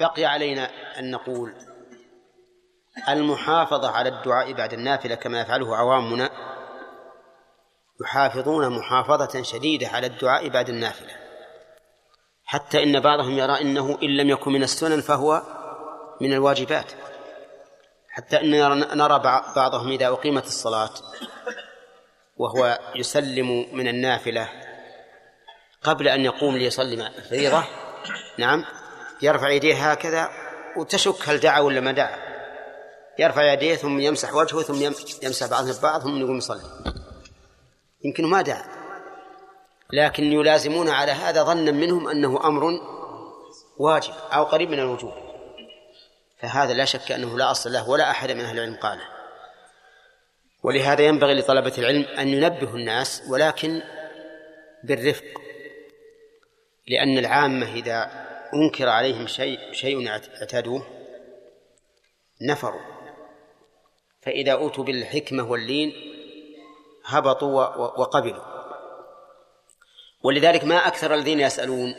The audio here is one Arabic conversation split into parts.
بقي علينا أن نقول المحافظة على الدعاء بعد النافلة كما يفعله عوامنا يحافظون محافظة شديدة على الدعاء بعد النافلة. حتى إن بعضهم يرى أنه إن لم يكن من السنن فهو من الواجبات. حتى أننا نرى بعضهم إذا أقيمت الصلاة وهو يسلم من النافلة قبل أن يقوم ليصلي الفريضة. نعم. يرفع يديه هكذا وتشك هل دعا ولا ما دعا. يرفع يديه ثم يمسح وجهه ثم يمسح بعضهم ببعض ثم يقوم يصلي. يمكن ما دعا. لكن يلازمون على هذا ظنا منهم أنه أمر واجب أو قريب من الوجوب. فهذا لا شك أنه لا أصل له ولا أحد من أهل العلم قاله. ولهذا ينبغي لطلبة العلم أن ينبهوا الناس ولكن بالرفق. لأن العامة إذا أنكر عليهم شيء شيء اعتادوه نفروا. فإذا أوتوا بالحكمة واللين هبطوا وقبلوا. ولذلك ما أكثر الذين يسألون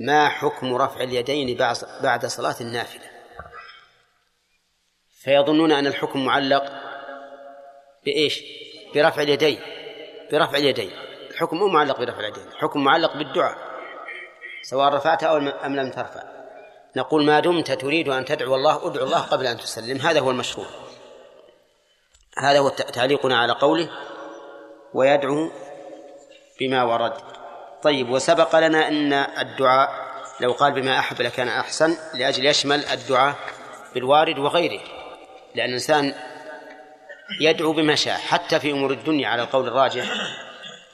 ما حكم رفع اليدين بعد صلاة النافلة؟ فيظنون أن الحكم معلق بإيش؟ برفع اليدين. برفع اليدين. الحكم مو معلق برفع اليدين الحكم معلق بالدعاء. سواء رفعت أو أم لم ترفع. نقول ما دمت تريد أن تدعو الله ادعو الله قبل أن تسلم. هذا هو المشروع. هذا هو تعليقنا على قوله ويدعو بما ورد. طيب وسبق لنا أن الدعاء لو قال بما أحب لكان أحسن لأجل يشمل الدعاء بالوارد وغيره. لأن الإنسان يدعو بما شاء. حتى في أمور الدنيا على القول الراجح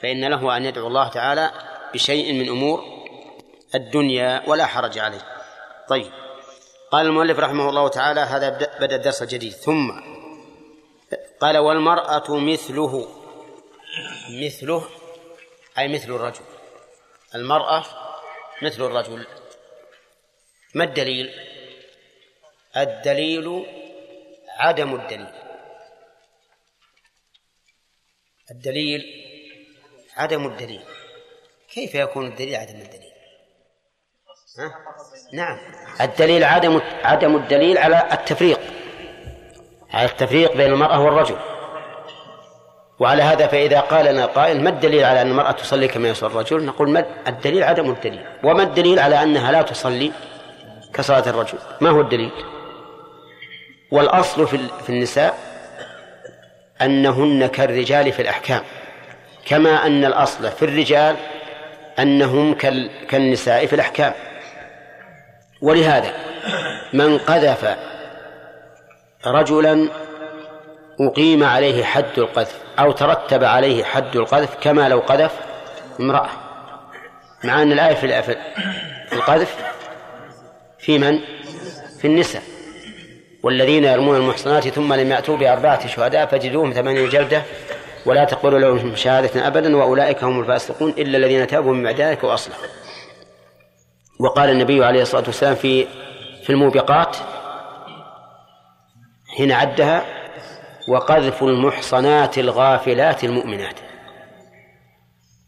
فإن له أن يدعو الله تعالى بشيء من أمور الدنيا ولا حرج عليه. طيب. قال المؤلف رحمه الله تعالى هذا بدأ الدرس الجديد ثم قال والمرأة مثله مثله أي مثل الرجل. المرأة مثل الرجل. ما الدليل؟ الدليل عدم الدليل. الدليل عدم الدليل. كيف يكون الدليل عدم الدليل؟ ها؟ نعم. الدليل عدم عدم الدليل على التفريق. على التفريق بين المرأة والرجل. وعلى هذا فإذا قال لنا قائل ما الدليل على أن المرأة تصلي كما يصلي الرجل؟ نقول ما الدليل عدم الدليل. وما الدليل على أنها لا تصلي كصلاة الرجل؟ ما هو الدليل؟ والأصل في النساء أنهن كالرجال في الأحكام. كما أن الأصل في الرجال أنهم كالنساء في الأحكام. ولهذا من قذف رجلا أقيم عليه حد القذف أو ترتب عليه حد القذف كما لو قذف امرأة مع أن الآية في القذف في من؟ في النساء والذين يرمون المحصنات ثم لم يأتوا بأربعة شهداء فجدوهم ثمانية جلدة ولا تقبلوا لهم شهادة أبدا وأولئك هم الفاسقون إلا الذين تابوا من بعد ذلك وأصلحوا وقال النبي عليه الصلاة والسلام في في الموبقات حين عدها وقذف المحصنات الغافلات المؤمنات.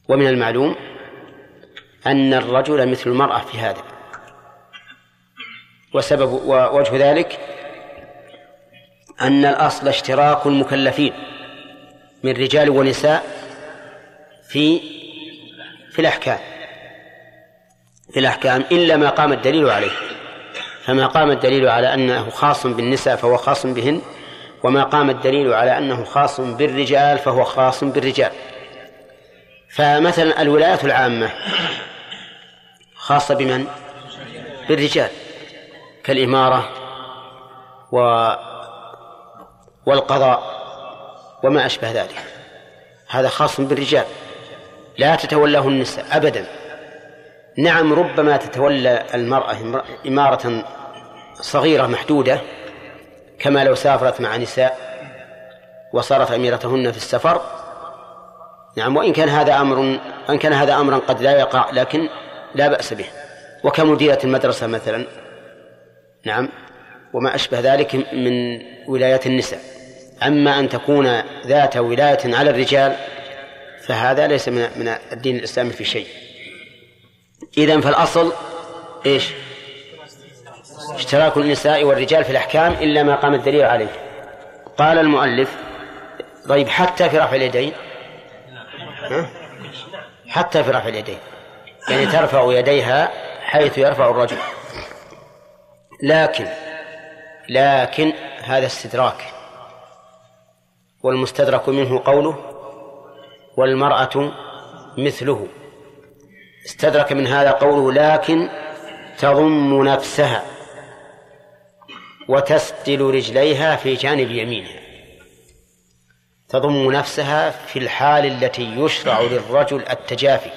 ومن المعلوم أن الرجل مثل المرأة في هذا. وسبب ووجه ذلك أن الأصل اشتراك المكلفين من رجال ونساء في في الأحكام. في الأحكام إلا ما قام الدليل عليه. فما قام الدليل على أنه خاص بالنساء فهو خاص بهن وما قام الدليل على أنه خاص بالرجال فهو خاص بالرجال. فمثلا الولايات العامة خاصة بمن؟ بالرجال كالإمارة و والقضاء وما أشبه ذلك. هذا خاص بالرجال لا تتولاه النساء أبدا. نعم ربما تتولى المرأة إمارة صغيرة محدودة كما لو سافرت مع نساء وصارت أميرتهن في السفر. نعم وإن كان هذا أمر وإن كان هذا أمرا قد لا يقع لكن لا بأس به. وكمديرة المدرسة مثلا. نعم وما أشبه ذلك من ولاية النساء. أما أن تكون ذات ولاية على الرجال فهذا ليس من الدين الإسلامي في شيء. إذا فالأصل إيش؟ اشتراك النساء والرجال في الأحكام إلا ما قام الدليل عليه. قال المؤلف طيب حتى في رفع اليدين؟ ها؟ حتى في رفع اليدين. يعني ترفع يديها حيث يرفع الرجل. لكن لكن هذا استدراك. والمستدرك منه قوله والمرأة مثله. استدرك من هذا قوله لكن تضم نفسها وتسدل رجليها في جانب يمينها. تضم نفسها في الحال التي يشرع للرجل التجافي.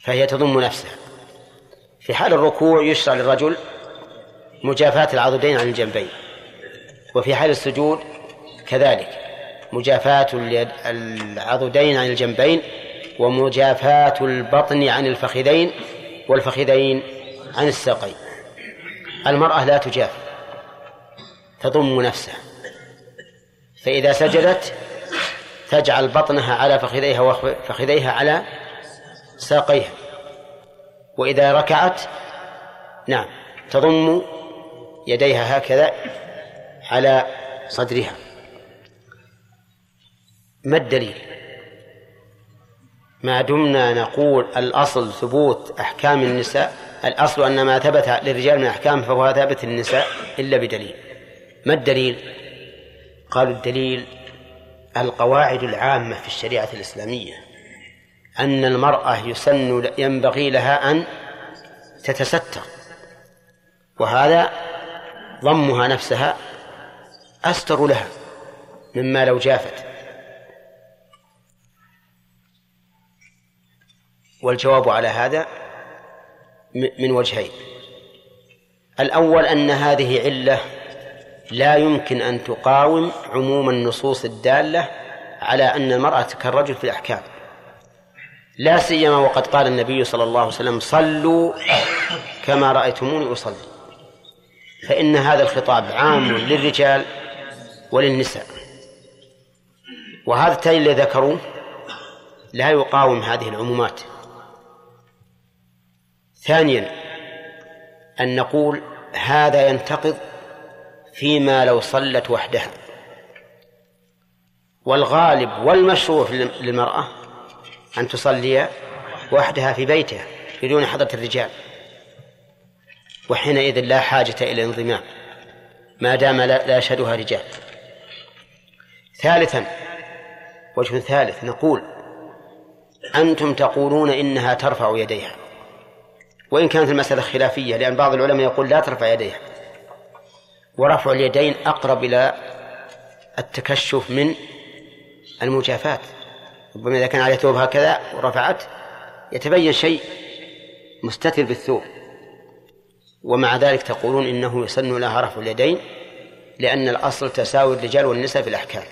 فهي تضم نفسها. في حال الركوع يشرع للرجل مجافاة العضدين عن الجنبين. وفي حال السجود كذلك مجافاة العضدين عن الجنبين ومجافاة البطن عن الفخذين والفخذين عن الساقين. المرأة لا تجاف تضم نفسها. فإذا سجدت تجعل بطنها على فخذيها وفخذيها على ساقيها. وإذا ركعت نعم تضم يديها هكذا على صدرها. ما الدليل؟ ما دمنا نقول الأصل ثبوت أحكام النساء الأصل أن ما ثبت للرجال من أحكام فهو ثابت للنساء إلا بدليل. ما الدليل؟ قالوا الدليل القواعد العامة في الشريعة الإسلامية أن المرأة يسن ينبغي لها أن تتستر. وهذا ضمها نفسها أستر لها مما لو جافت. والجواب على هذا من وجهين. الأول أن هذه علة لا يمكن أن تقاوم عموم النصوص الدالة على أن المرأة كالرجل في الأحكام. لا سيما وقد قال النبي صلى الله عليه وسلم صلوا كما رأيتموني أصلي. فإن هذا الخطاب عام للرجال وللنساء. وهذا التالي الذي ذكروه لا يقاوم هذه العمومات. ثانيا أن نقول هذا ينتقض فيما لو صلت وحدها. والغالب والمشروع للمرأة أن تصلي وحدها في بيتها بدون حضرة الرجال وحينئذ لا حاجة إلى الانضمام ما دام لا يشهدها رجال. ثالثا وجه ثالث نقول أنتم تقولون إنها ترفع يديها. وإن كانت المسألة خلافية لأن بعض العلماء يقول لا ترفع يديها ورفع اليدين أقرب إلى التكشف من المجافاة ربما إذا كان عليه ثوب هكذا ورفعت يتبين شيء مستتر بالثوب. ومع ذلك تقولون إنه يسن لها رفع اليدين لأن الأصل تساوي الرجال والنساء في الأحكام.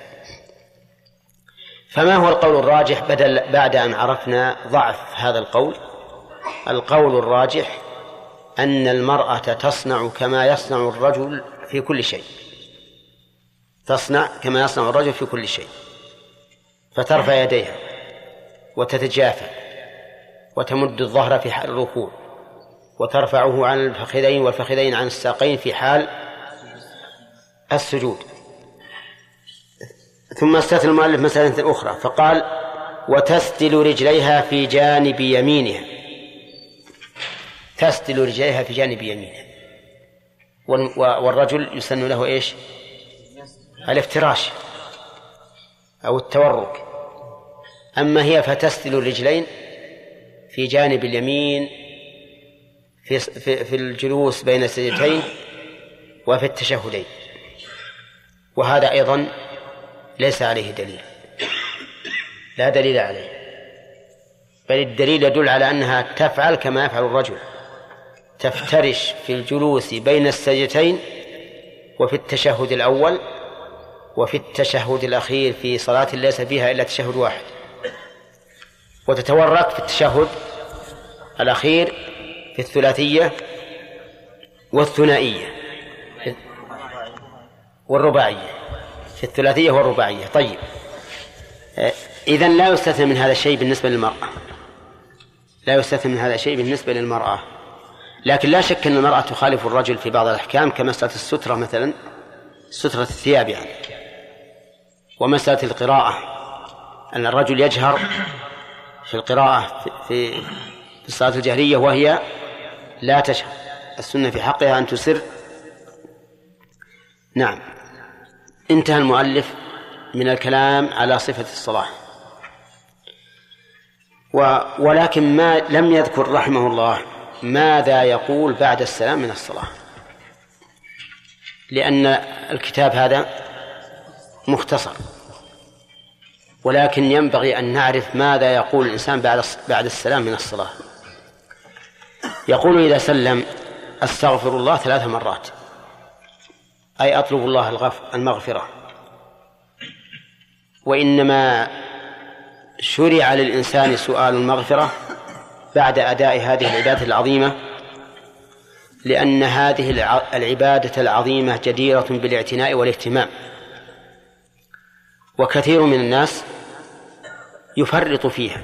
فما هو القول الراجح بدل بعد أن عرفنا ضعف هذا القول؟ القول الراجح أن المرأة تصنع كما يصنع الرجل في كل شيء. تصنع كما يصنع الرجل في كل شيء. فترفع يديها وتتجافى وتمد الظهر في حال الركوع وترفعه عن الفخذين والفخذين عن الساقين في حال السجود. ثم استثنى المؤلف مسألة أخرى فقال وتسدل رجليها في جانب يمينها تسدل رجليها في جانب يمينها والرجل يسن له إيش؟ الافتراش أو التورك. أما هي فتسدل الرجلين في جانب اليمين في في الجلوس بين السجدتين وفي التشهدين. وهذا أيضا ليس عليه دليل. لا دليل عليه. بل الدليل يدل على أنها تفعل كما يفعل الرجل. تفترش في الجلوس بين السجدتين وفي التشهد الأول وفي التشهد الأخير في صلاة ليس فيها إلا تشهد واحد. وتتورك في التشهد الأخير في الثلاثية والثنائية. والرباعية. في الثلاثية والرباعية. طيب. إذن لا يستثنى من هذا الشيء بالنسبة للمرأة. لا يستثنى من هذا الشيء بالنسبة للمرأة. لكن لا شك أن المرأة تخالف الرجل في بعض الأحكام كمسألة السترة مثلا سترة الثياب يعني ومسألة القراءة أن الرجل يجهر في القراءة في في الصلاة الجهرية وهي لا تشهر. السنة في حقها أن تسر. نعم. انتهى المؤلف من الكلام على صفة الصلاة. و ولكن ما لم يذكر رحمه الله ماذا يقول بعد السلام من الصلاة؟ لأن الكتاب هذا مختصر. ولكن ينبغي أن نعرف ماذا يقول الإنسان بعد بعد السلام من الصلاة. يقول إذا سلم أستغفر الله ثلاث مرات. أي أطلب الله المغفرة. وإنما شرع للإنسان سؤال المغفرة بعد أداء هذه العبادة العظيمة لأن هذه العبادة العظيمة جديرة بالاعتناء والاهتمام. وكثير من الناس يفرط فيها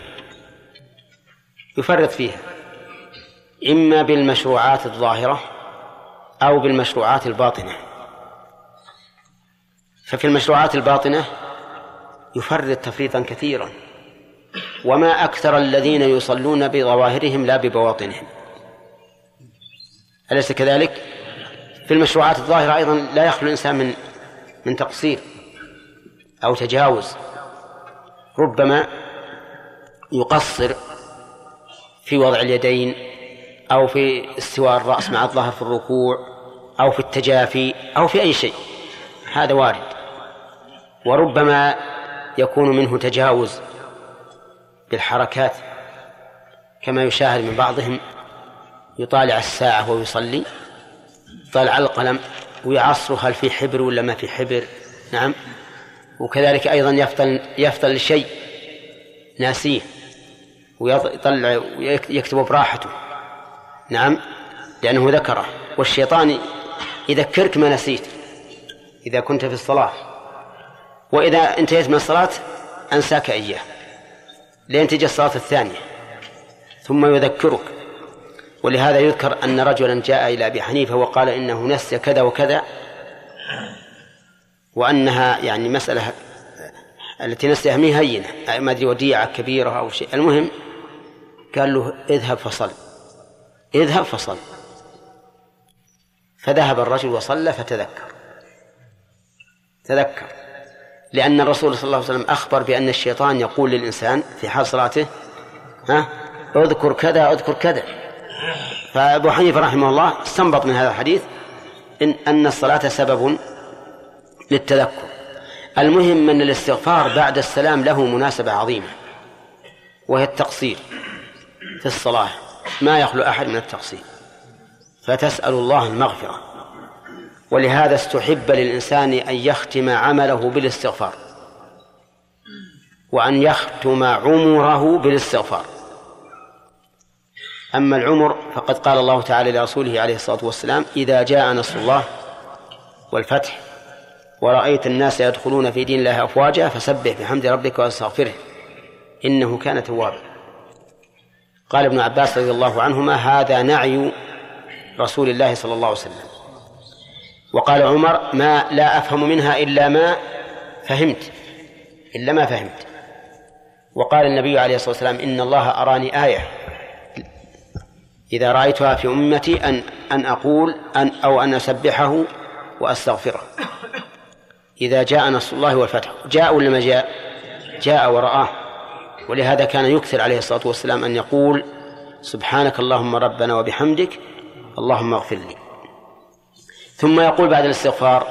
يفرط فيها إما بالمشروعات الظاهرة أو بالمشروعات الباطنة. ففي المشروعات الباطنة يفرط تفريطا كثيرا. وما أكثر الذين يصلون بظواهرهم لا ببواطنهم. أليس كذلك؟ في المشروعات الظاهرة أيضا لا يخلو الإنسان من من تقصير أو تجاوز. ربما يقصر في وضع اليدين أو في استواء الرأس مع الظهر في الركوع أو في التجافي أو في أي شيء. هذا وارد. وربما يكون منه تجاوز بالحركات كما يشاهد من بعضهم يطالع الساعة ويصلي يطالع القلم ويعصره هل في حبر ولا ما في حبر. نعم. وكذلك أيضا يفضل يفضل شيء ناسيه ويطلع ويكتبه براحته. نعم. لأنه ذكره. والشيطان يذكرك ما نسيت إذا كنت في الصلاة. وإذا انتهيت من الصلاة أنساك إياه. لين تجي الصلاة الثانية. ثم يذكرك. ولهذا يذكر أن رجلا جاء إلى أبي حنيفة وقال إنه نسي كذا وكذا وأنها يعني مسألة التي نسيها مي هينة ما أدري وديعة كبيرة أو شيء. المهم قال له اذهب فصل. اذهب فصل. فذهب الرجل وصلى فتذكر. تذكر. لأن الرسول صلى الله عليه وسلم أخبر بأن الشيطان يقول للإنسان في حال صلاته ها اذكر كذا اذكر كذا. فأبو حنيفة رحمه الله استنبط من هذا الحديث إن أن الصلاة سبب للتذكر. المهم أن الاستغفار بعد السلام له مناسبة عظيمة وهي التقصير في الصلاة. ما يخلو أحد من التقصير. فتسأل الله المغفرة. ولهذا استحب للإنسان أن يختم عمله بالاستغفار. وأن يختم عمره بالاستغفار. أما العمر فقد قال الله تعالى لرسوله عليه الصلاة والسلام إذا جاء نصر الله والفتح ورأيت الناس يدخلون في دين الله أفواجا فسبح بحمد ربك واستغفره إنه كان توابا. قال ابن عباس رضي الله عنهما هذا نعي رسول الله صلى الله عليه وسلم. وقال عمر ما لا أفهم منها إلا ما فهمت إلا ما فهمت. وقال النبي عليه الصلاة والسلام إن الله أراني آية إذا رأيتها في أمتي أن أن أقول أن أو أن أسبحه وأستغفره. إذا جاء نصر الله والفتح جاء ولا ما جاء؟ جاء ورآه. ولهذا كان يكثر عليه الصلاة والسلام أن يقول سبحانك اللهم ربنا وبحمدك اللهم اغفر لي. ثم يقول بعد الاستغفار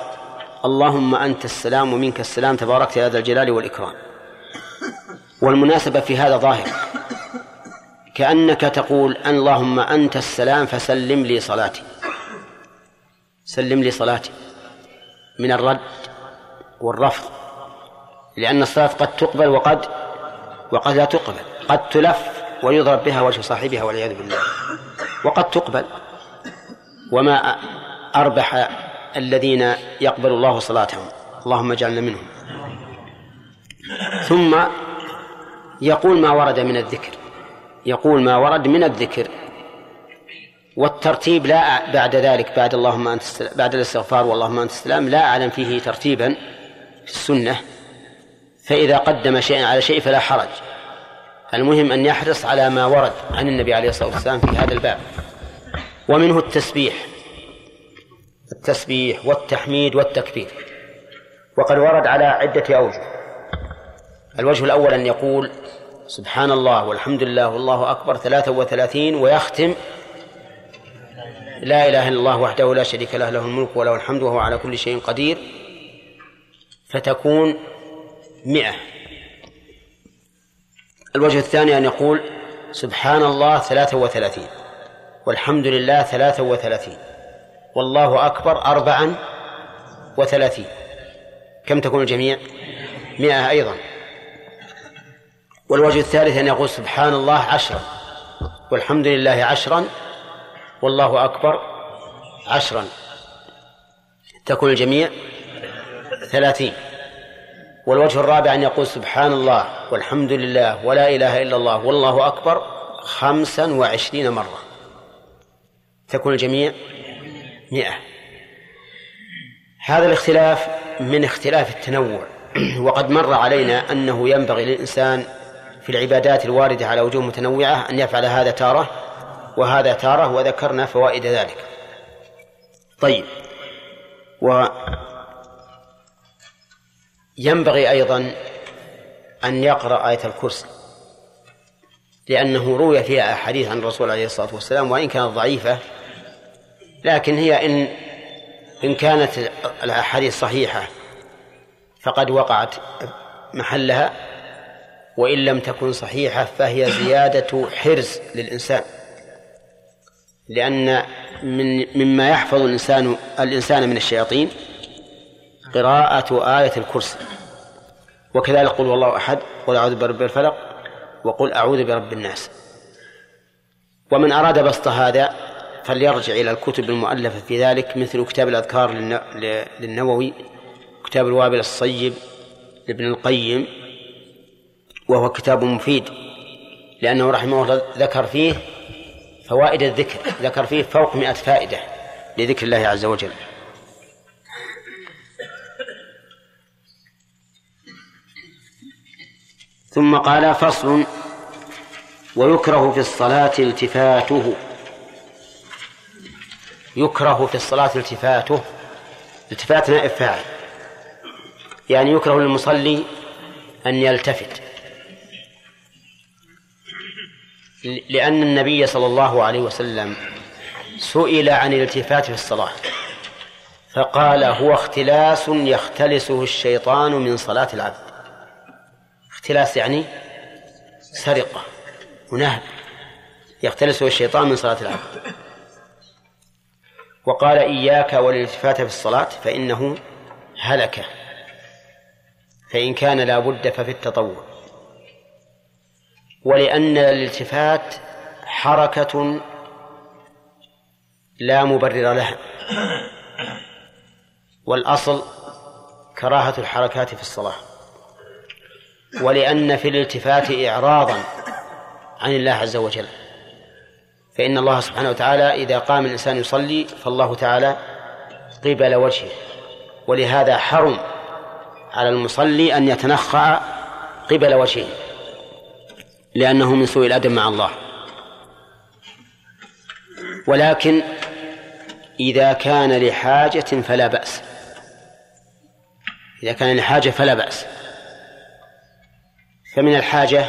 اللهم أنت السلام ومنك السلام تباركت يا ذا الجلال والإكرام. والمناسبة في هذا ظاهر. كأنك تقول اللهم أنت السلام فسلم لي صلاتي. سلم لي صلاتي. من الرد والرفض. لأن الصلاة قد تقبل وقد وقد لا تقبل. قد تلف ويضرب بها وجه صاحبها والعياذ بالله. وقد تقبل. وما أربح الذين يقبل الله صلاتهم. اللهم اجعلنا منهم. ثم يقول ما ورد من الذكر. يقول ما ورد من الذكر. والترتيب لا بعد ذلك بعد اللهم أنت بعد الاستغفار واللهم أنت السلام لا أعلم فيه ترتيبا في السنة. فإذا قدم شيئا على شيء فلا حرج. المهم أن يحرص على ما ورد عن النبي عليه الصلاة والسلام في هذا الباب. ومنه التسبيح. التسبيح والتحميد والتكبير. وقد ورد على عدة أوجه. الوجه الأول أن يقول سبحان الله والحمد لله والله أكبر ثلاثة وثلاثين ويختم لا إله إلا الله وحده لا شريك له له الملك وله الحمد وهو على كل شيء قدير. فتكون مئة. الوجه الثاني أن يقول سبحان الله ثلاثة وثلاثين والحمد لله ثلاثة وثلاثين. والله أكبر أربعا وثلاثين. كم تكون الجميع؟ مئة أيضا. والوجه الثالث أن يقول سبحان الله عشرا. والحمد لله عشرا. والله أكبر عشرا. تكون الجميع ثلاثين. والوجه الرابع أن يقول سبحان الله والحمد لله ولا إله إلا الله والله أكبر خمسا وعشرين مرة. تكون الجميع مئة. هذا الاختلاف من اختلاف التنوع. وقد مر علينا أنه ينبغي للإنسان في العبادات الواردة على وجوه متنوعة أن يفعل هذا تارة وهذا تارة وذكرنا فوائد ذلك. طيب. و ينبغي أيضا أن يقرأ آية الكرسي. لأنه روي فيها أحاديث عن الرسول عليه الصلاة والسلام وإن كانت ضعيفة لكن هي إن إن كانت الأحاديث صحيحة فقد وقعت محلها وإن لم تكن صحيحة فهي زيادة حرز للإنسان لأن من مما يحفظ الإنسان الإنسان من الشياطين قراءة آية الكرسي وكذلك قل والله أحد قل أعوذ برب الفلق وقل أعوذ برب الناس. ومن أراد بسط هذا فليرجع إلى الكتب المؤلفة في ذلك مثل كتاب الأذكار للنووي كتاب الوابل الصيب لابن القيم وهو كتاب مفيد لأنه رحمه الله ذكر فيه فوائد الذكر ذكر فيه فوق مئة فائدة لذكر الله عز وجل. ثم قال فصل ويكره في الصلاة التفاته. يكره في الصلاة التفاته التفات نائب فاعل. يعني يكره للمصلي أن يلتفت. لأن النبي صلى الله عليه وسلم سئل عن الالتفات في الصلاة فقال هو اختلاس يختلسه الشيطان من صلاة العبد. اختلاس يعني سرقة ونهب. يختلسه الشيطان من صلاة العبد. وقال إياك والالتفات في الصلاة فإنه هلك. فإن كان لا بد ففي التطوع. ولأن الالتفات حركة لا مبرر لها. والأصل كراهة الحركات في الصلاة. ولأن في الالتفات إعراضا عن الله عز وجل. فإن الله سبحانه وتعالى إذا قام الإنسان يصلي فالله تعالى قبل وجهه. ولهذا حرم على المصلي أن يتنخع قبل وجهه لأنه من سوء الأدب مع الله. ولكن إذا كان لحاجة فلا بأس. إذا كان لحاجة فلا بأس. فمن الحاجة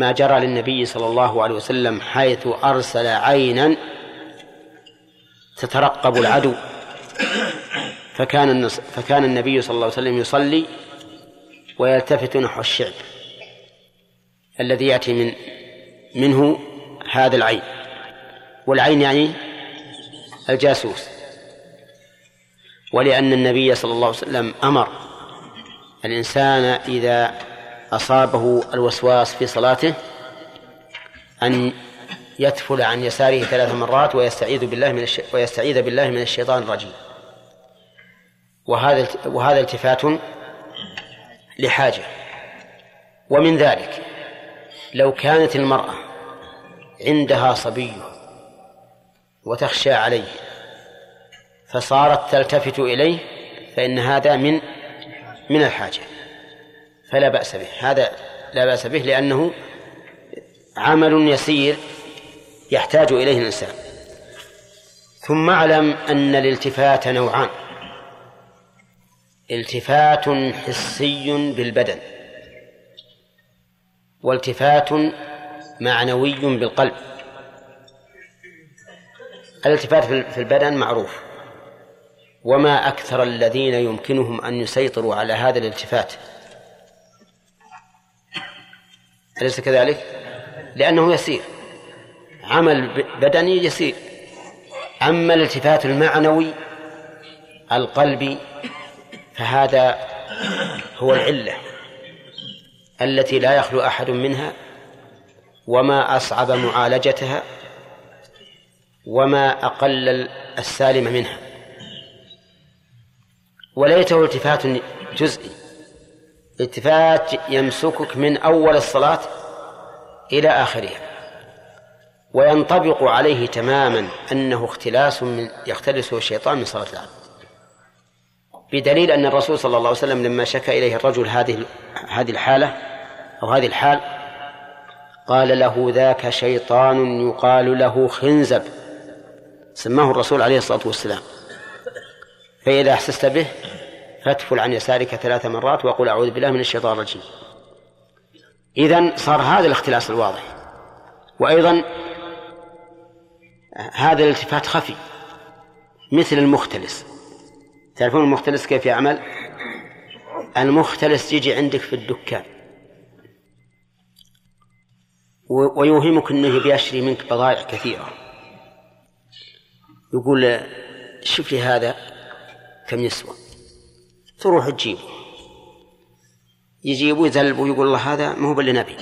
ما جرى للنبي صلى الله عليه وسلم حيث أرسل عينا تترقب العدو. فكان فكان النبي صلى الله عليه وسلم يصلي ويلتفت نحو الشعب الذي يأتي من منه هذا العين. والعين يعني الجاسوس. ولأن النبي صلى الله عليه وسلم أمر الإنسان إذا أصابه الوسواس في صلاته أن يتفل عن يساره ثلاث مرات ويستعيذ بالله من. ويستعيذ بالله من الشيطان الرجيم وهذا وهذا التفات لحاجة ومن ذلك لو كانت المرأة عندها صبي وتخشى عليه فصارت تلتفت إليه فإن هذا من من الحاجة فلا بأس به. هذا لا بأس به لأنه عمل يسير يحتاج إليه الإنسان. ثم اعلم أن الالتفات نوعان. التفات حسي بالبدن. والتفات معنوي بالقلب. الالتفات في البدن معروف. وما أكثر الذين يمكنهم أن يسيطروا على هذا الالتفات. أليس كذلك؟ لأنه يسير. عمل بدني يسير. أما الالتفات المعنوي القلبي فهذا هو العلة التي لا يخلو أحد منها وما أصعب معالجتها وما أقل السالم منها. وليته التفات جزئي. التفات يمسكك من أول الصلاة إلى آخرها. وينطبق عليه تماما أنه اختلاس من يختلسه الشيطان من صلاة العبد. بدليل أن الرسول صلى الله عليه وسلم لما شكى إليه الرجل هذه هذه الحالة أو هذه الحال قال له ذاك شيطان يقال له خنزب. سماه الرسول عليه الصلاة والسلام. فإذا أحسست به فاتفل عن يسارك ثلاث مرات وقل أعوذ بالله من الشيطان الرجيم. إذن صار هذا الاختلاس الواضح. وأيضا هذا الالتفات خفي مثل المختلس. تعرفون المختلس كيف يعمل؟ المختلس يجي عندك في الدكان. ويوهمك إنه بيشتري منك بضائع كثيرة. يقول شوف لي هذا كم يسوى. تروح تجيبه يجيبه يذلب ويقول الله هذا ما هو باللي نبي.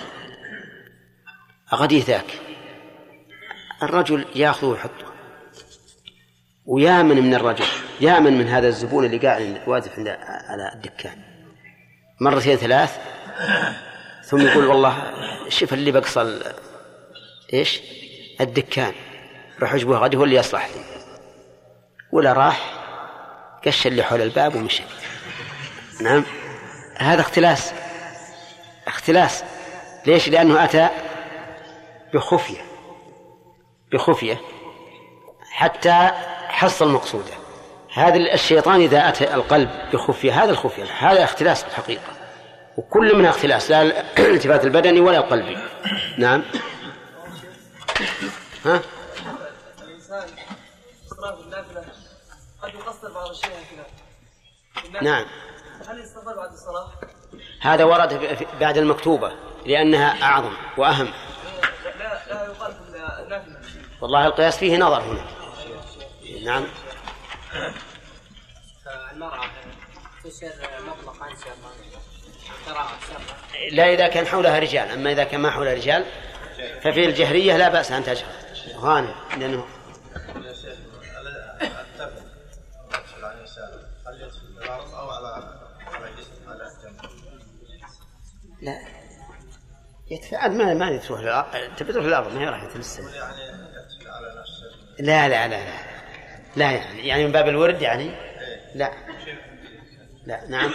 أغدي ذاك. الرجل ياخذه ويحطه. ويامن من الرجل يامن من هذا الزبون اللي قاعد واقف على الدكان. مرتين ثلاث. ثم يقول والله شوف اللي بقصى إيش؟ الدكان. روح اجيبه غد هو اللي يصلح لي. ولا راح قش اللي حول الباب ومشي. نعم. هذا اختلاس. اختلاس. ليش؟ لأنه أتى بخفية. بخفية. حتى حصل مقصوده هذا الشيطان إذا أتى القلب بخفية هذا الخفية. هذا اختلاس في الحقيقة. وكل منها اختلاس لا الالتفات البدني ولا القلبي. نعم. ها؟ الإنسان قد يقصر بعض الشيء نعم. هل يستغفر بعد الصلاة؟ هذا ورد بعد المكتوبة لأنها أعظم وأهم. لا لا يقال والله القياس فيه نظر هنا. نعم. المرأة مطلقا لا إذا كان حولها رجال أما إذا كان ما حولها رجال ففي الجهرية لا بأس أن تجهر. غانم لأنه لا. يتفعل ما ما تروح تبي تروح الأرض ما هي راح تلسن لا لا لا لا. لا يعني يعني من باب الورد يعني؟ لا. لا نعم.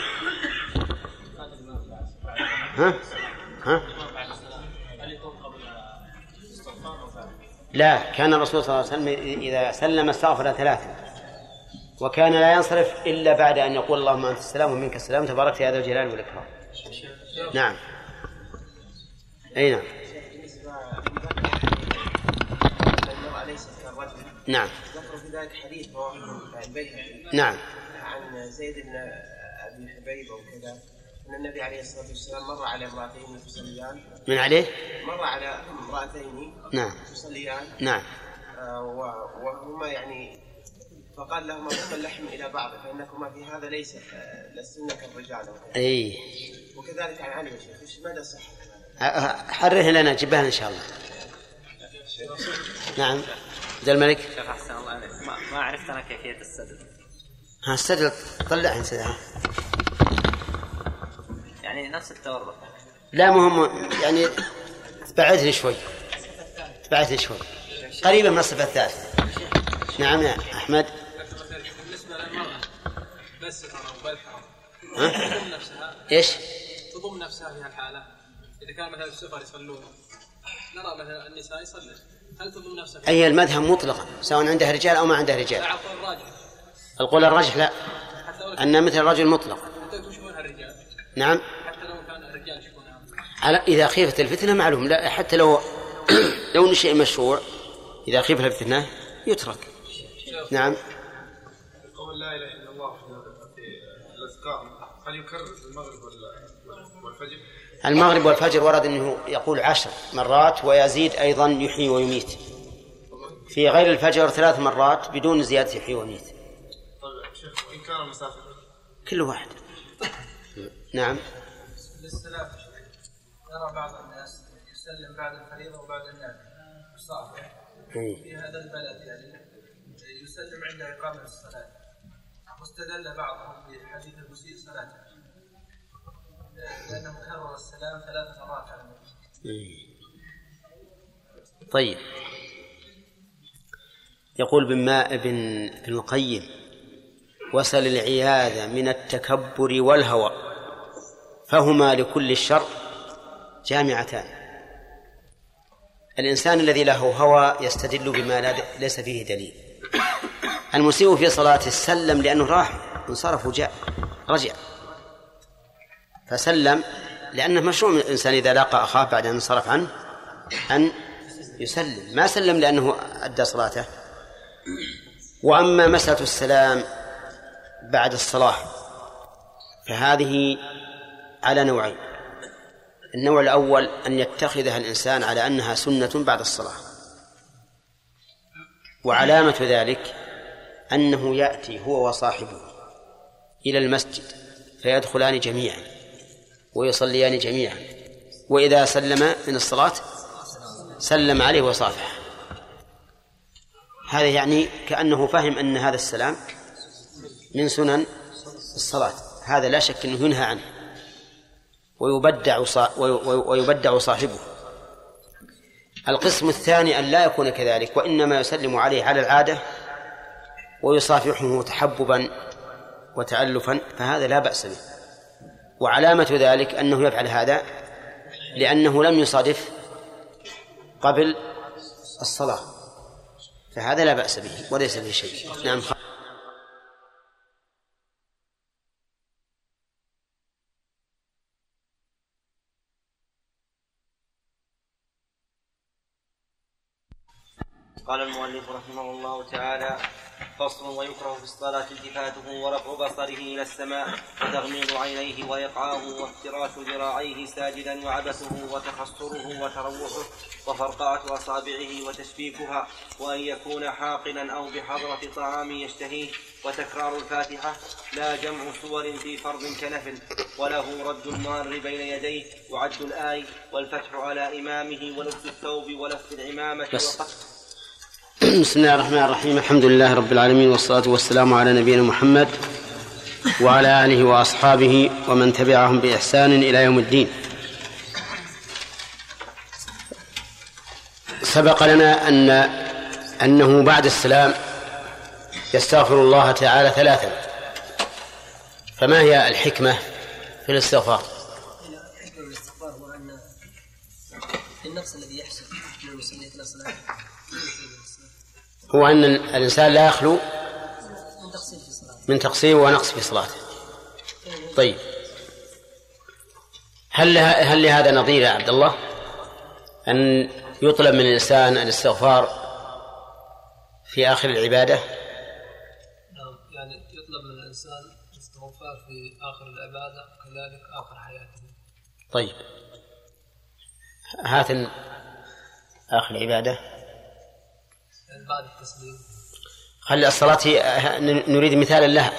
ها؟ ها؟ لا كان الرسول صلى الله عليه وسلم إذا سلم استغفر ثلاثا وكان لا ينصرف إلا بعد أن يقول اللهم أنت السلام ومنك السلام تباركت يا ذا الجلال والإكرام. نعم. أي نعم. نعم. ذكر في ذلك حديث نعم. عن زيد بن ابي حبيب أو كذا ان النبي عليه الصلاه والسلام مر على امراتين تصليان من عليه؟ مر على امراتين نعم. تصليان نعم. آه وهما يعني فقال لهما ضم اللحم إلى بعض فإنكما في هذا ليس لستن كالرجال. أي. وكذلك عن علي يا شيخ. ماذا صح؟ حره لنا جبها إن شاء الله. نعم. عبد الملك. شيخ أحسن الله عليك. ما, ما عرفت أنا كيفية السدل. ها السدل. طلع سدل يعني نفس التورط لا مهم يعني تبعد لي شوي. تبعد لي شوي. قريبة من الصفة الثالثة. نعم يا أحمد. بالنسبة للمرأة بس تضم نفسها إيش؟ تضم نفسها في هالحالة. إذا كان مثلا السفر يصلون نرى مثلا النساء يصلن هل تضم نفسها أي المذهب مطلقا سواء عندها رجال أو ما عندها رجال. القول الراجح. القول الراجح لا. أن مثل الرجل مطلق. حتى الرجال. نعم. حتى لو كان الرجال يشوفونها. على إذا خيفت الفتنة معلوم. لا حتى لو لو نشئ مشروع إذا خيف الفتنة يترك. نعم. قول لا إله إلا الله في الأذكار. هل يكرر المغرب والفجر؟ المغرب والفجر ورد أنه يقول عشر مرات ويزيد أيضا يحيي ويميت. في غير الفجر ثلاث مرات بدون زيادة يحيي ويميت. طيب شيخ كان مسافر كل واحد. نعم. نرى بعض الناس يسلم بعد الفريضة وبعد النافلة في هذا البلد يعني يسلم عند إقامة الصلاة. واستدل بعضهم بحديث المسيء صلاته لأنه كرر السلام النبي. طيب. يقول ابن ماء ابن القيم وصل العياذة من التكبر والهوى فهما لكل الشر جامعتان. الإنسان الذي له هوى يستدل بما ليس فيه دليل. المسيء في صلاته سلم لأنه راح انصرف وجاء رجع. فسلم لأنه مشروع من الإنسان إذا لاقى أخاه بعد أن انصرف عنه أن يسلم. ما سلم لأنه أدى صلاته. وأما مسألة السلام بعد الصلاة فهذه على نوعين. النوع الأول أن يتخذها الإنسان على أنها سنة بعد الصلاة. وعلامة ذلك أنه يأتي هو وصاحبه إلى المسجد فيدخلان جميعا. ويصليان جميعا. وإذا سلم من الصلاة سلم عليه وصافح هذا يعني كأنه فهم أن هذا السلام من سنن الصلاة. هذا لا شك أنه ينهى عنه. ويبدع ويبدع صاحبه. القسم الثاني أن لا يكون كذلك وإنما يسلم عليه على العادة ويصافحه تحببا وتألفا فهذا لا بأس به. وعلامة ذلك أنه يفعل هذا لأنه لم يصادف قبل الصلاة فهذا لا بأس به وليس به شيء. نعم قال المؤلف رحمه الله تعالى فصل ويكره في الصلاة التفاته ورفع بصره إلى السماء وتغميض عينيه وإقعاه وافتراش ذراعيه ساجدا وعبثه وتخصره وتروحه وفرقعة أصابعه وتشبيكها وأن يكون حاقنا أو بحضرة طعام يشتهيه وتكرار الفاتحة لا جمع سور في فرض كنفل وله رد المار بين يديه وعد الآي والفتح على إمامه ولبس الثوب ولف العمامة وقصد بسم الله الرحمن الرحيم الحمد لله رب العالمين والصلاة والسلام على نبينا محمد وعلى آله وأصحابه ومن تبعهم بإحسان إلى يوم الدين سبق لنا أن أنه بعد السلام يستغفر الله تعالى ثلاثا فما هي الحكمة في الاستغفار؟ الحكمة في الاستغفار هو أن النقص الذي يحصل من المصلي في هو أن الإنسان لا يخلو من تقصير ونقص في صلاته. طيب. هل هل لهذا نظير يا عبد الله؟ أن يطلب من الإنسان الاستغفار في آخر العبادة؟ نعم يعني يطلب من الإنسان الاستغفار في آخر العبادة وكذلك آخر حياته. طيب. هات آخر العبادة؟ بعد التسليم. خلي الصلاة نريد مثالا لها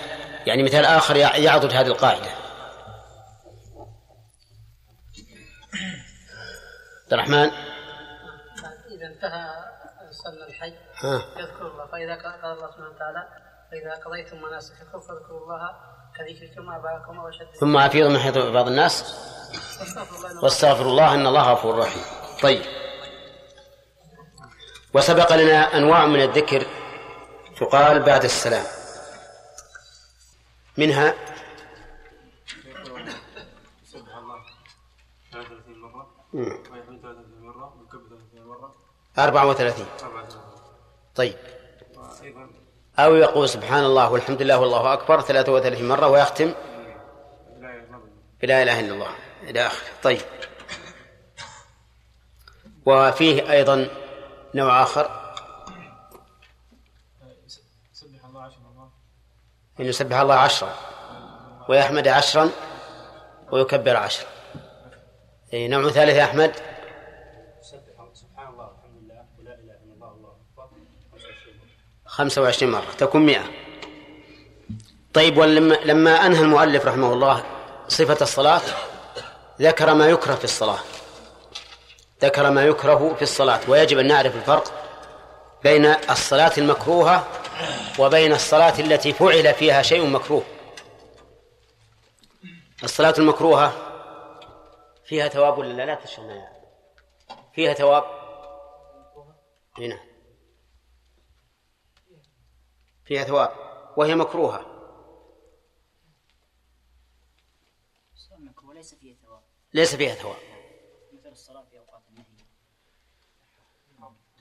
يعني مثال آخر يعضد هذه القاعدة. عبد الرحمن. إذا انتهى صلى الحج يذكر الله. فإذا قال الله سبحانه وتعالى فإذا قضيتم مناسككم فاذكروا الله كذكركم آباءكم أو أشد ثم أفيض من حيث بعض الناس. واستغفر الله إن الله غفور رحيم. طيب. وسبق لنا أنواع من الذكر تقال بعد السلام. منها سبحان الله 33 مرة ويحمد 33 مرة ويكبر 33 مرة 34 34 طيب. أو يقول سبحان الله والحمد لله والله أكبر 33 مرة ويختم بلا إله إلا الله إلى آخره. طيب. وفيه أيضا نوع آخر. سبح الله أن يسبح الله عشرا ويحمد عشرا ويكبر عشرا. أي نوع ثالث يا أحمد. سبحان الله والحمد لله ولا اله الا الله اكبر 25 خمسة وعشرين مرة تكون مئة. طيب ولما لما أنهى المؤلف رحمه الله صفة الصلاة ذكر ما يكره في الصلاة. ذكر ما يكره في الصلاة ويجب أن نعرف الفرق بين الصلاة المكروهة وبين الصلاة التي فعل فيها شيء مكروه. الصلاة المكروهة فيها ثواب ولا لا؟ تشغلنا فيها ثواب؟ هنا فيها ثواب وهي مكروهة. وليس فيه ثواب. ليس فيها ثواب. مثل الصلاة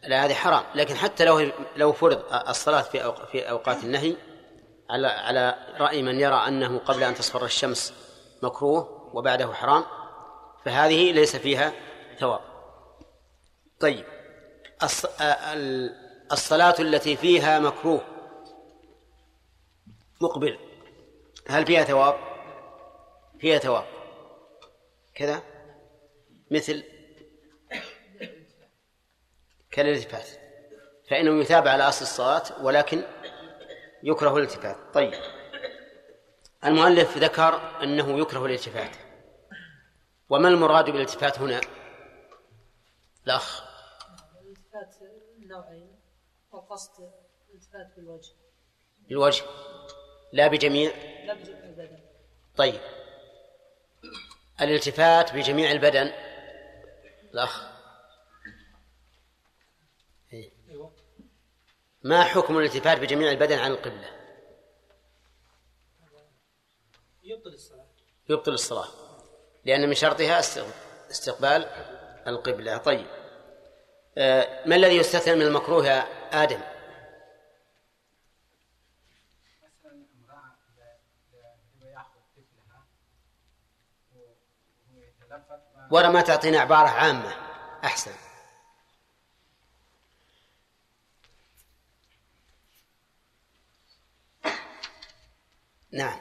لا هذه حرام. لكن حتى لو لو فرض الصلاة في في أوقات النهي على على رأي من يرى أنه قبل أن تصفر الشمس مكروه وبعده حرام فهذه ليس فيها ثواب. طيب الصلاة التي فيها مكروه مقبل هل فيها ثواب؟ فيها ثواب. كذا مثل كالالتفات فإنه يثاب على أصل الصلاة ولكن يكره الالتفات. طيب. المؤلف ذكر أنه يكره الالتفات. وما المراد بالالتفات هنا؟ الأخ. الالتفات نوعين والقصد الالتفات بالوجه. بالوجه. لا بجميع؟ لا بجمع البدن. طيب. الالتفات بجميع البدن. الأخ. ما حكم الالتفات بجميع البدن عن القبلة؟ يبطل الصلاة. يبطل الصلاة. لأن من شرطها است- استقبال القبلة. طيب. آه، ما الذي يستثنى من المكروه يا آدم؟ ولا ما تعطينا عبارة عامة. أحسن. نعم.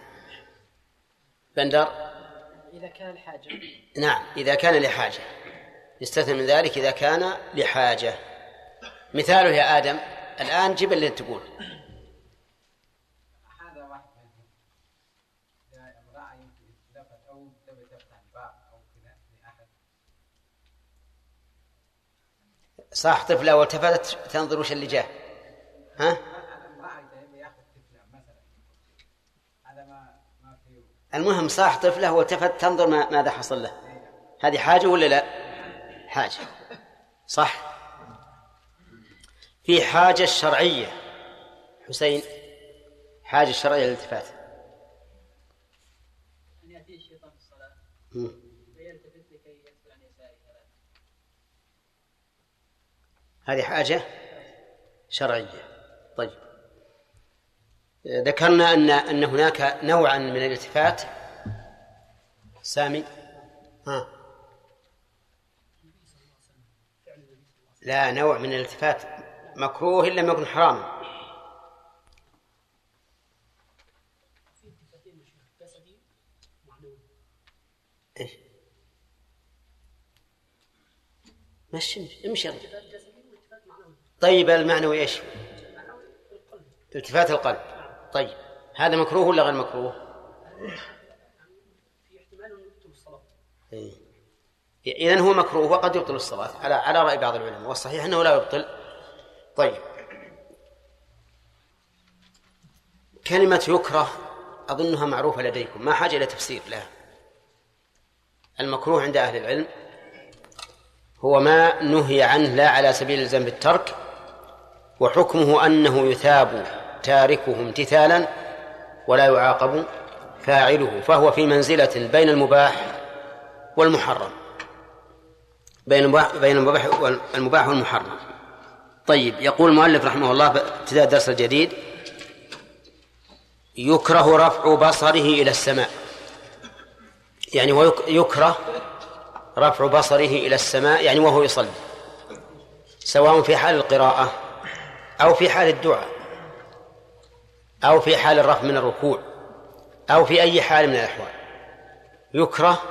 بندر؟ إذا كان الحاجة نعم إذا كان لحاجة. يستثنى من ذلك إذا كان لحاجة. مثاله يا آدم الآن جيب اللي تقول. هذا واحد منهم إذا امرأة يمكن تتلفت أو تبي تفتح الباب أو كذا لأحد صاح طفلة والتفتت تنظر وش اللي جاء. ها مثلا امرأة إذا يبي يأخذ طفلة مثلا هذا ما ما فيه المهم صاح طفله والتفت تنظر ما ماذا حصل له. هذه حاجة ولا لا؟ حاجة. صح. في حاجة شرعية. حسين حاجة شرعية للالتفات. أن يأتي الشيطان في الصلاة. مم. فيلتفت لكي يدخل عن يساره هذه حاجة شرعية. طيب. ذكرنا أن أن هناك نوعا من الالتفات سامي ها لا نوع من الالتفات مكروه إن لم يكن حراما إيش؟ مشي امشي. طيب المعنوي إيش؟ التفات القلب طيب هذا مكروه ولا غير مكروه؟ في احتمال أن يبطل الصلاة إيه. إذن هو مكروه وقد يبطل الصلاة على على رأي بعض العلماء والصحيح أنه لا يبطل طيب كلمة يكره أظنها معروفة لديكم ما حاجة إلى تفسير لها المكروه عند أهل العلم هو ما نهي عنه لا على سبيل الزم بالترك وحكمه أنه يثاب تاركه امتثالا ولا يعاقب فاعله فهو في منزلة بين المباح والمحرم. بين المباح بين المباح المباح والمحرم. طيب يقول المؤلف رحمه الله ابتداء الدرس الجديد يكره رفع بصره إلى السماء. يعني ويكره رفع بصره إلى السماء يعني وهو يصلي سواء في حال القراءة أو في حال الدعاء. أو في حال الرفع من الركوع أو في أي حال من الأحوال. يكره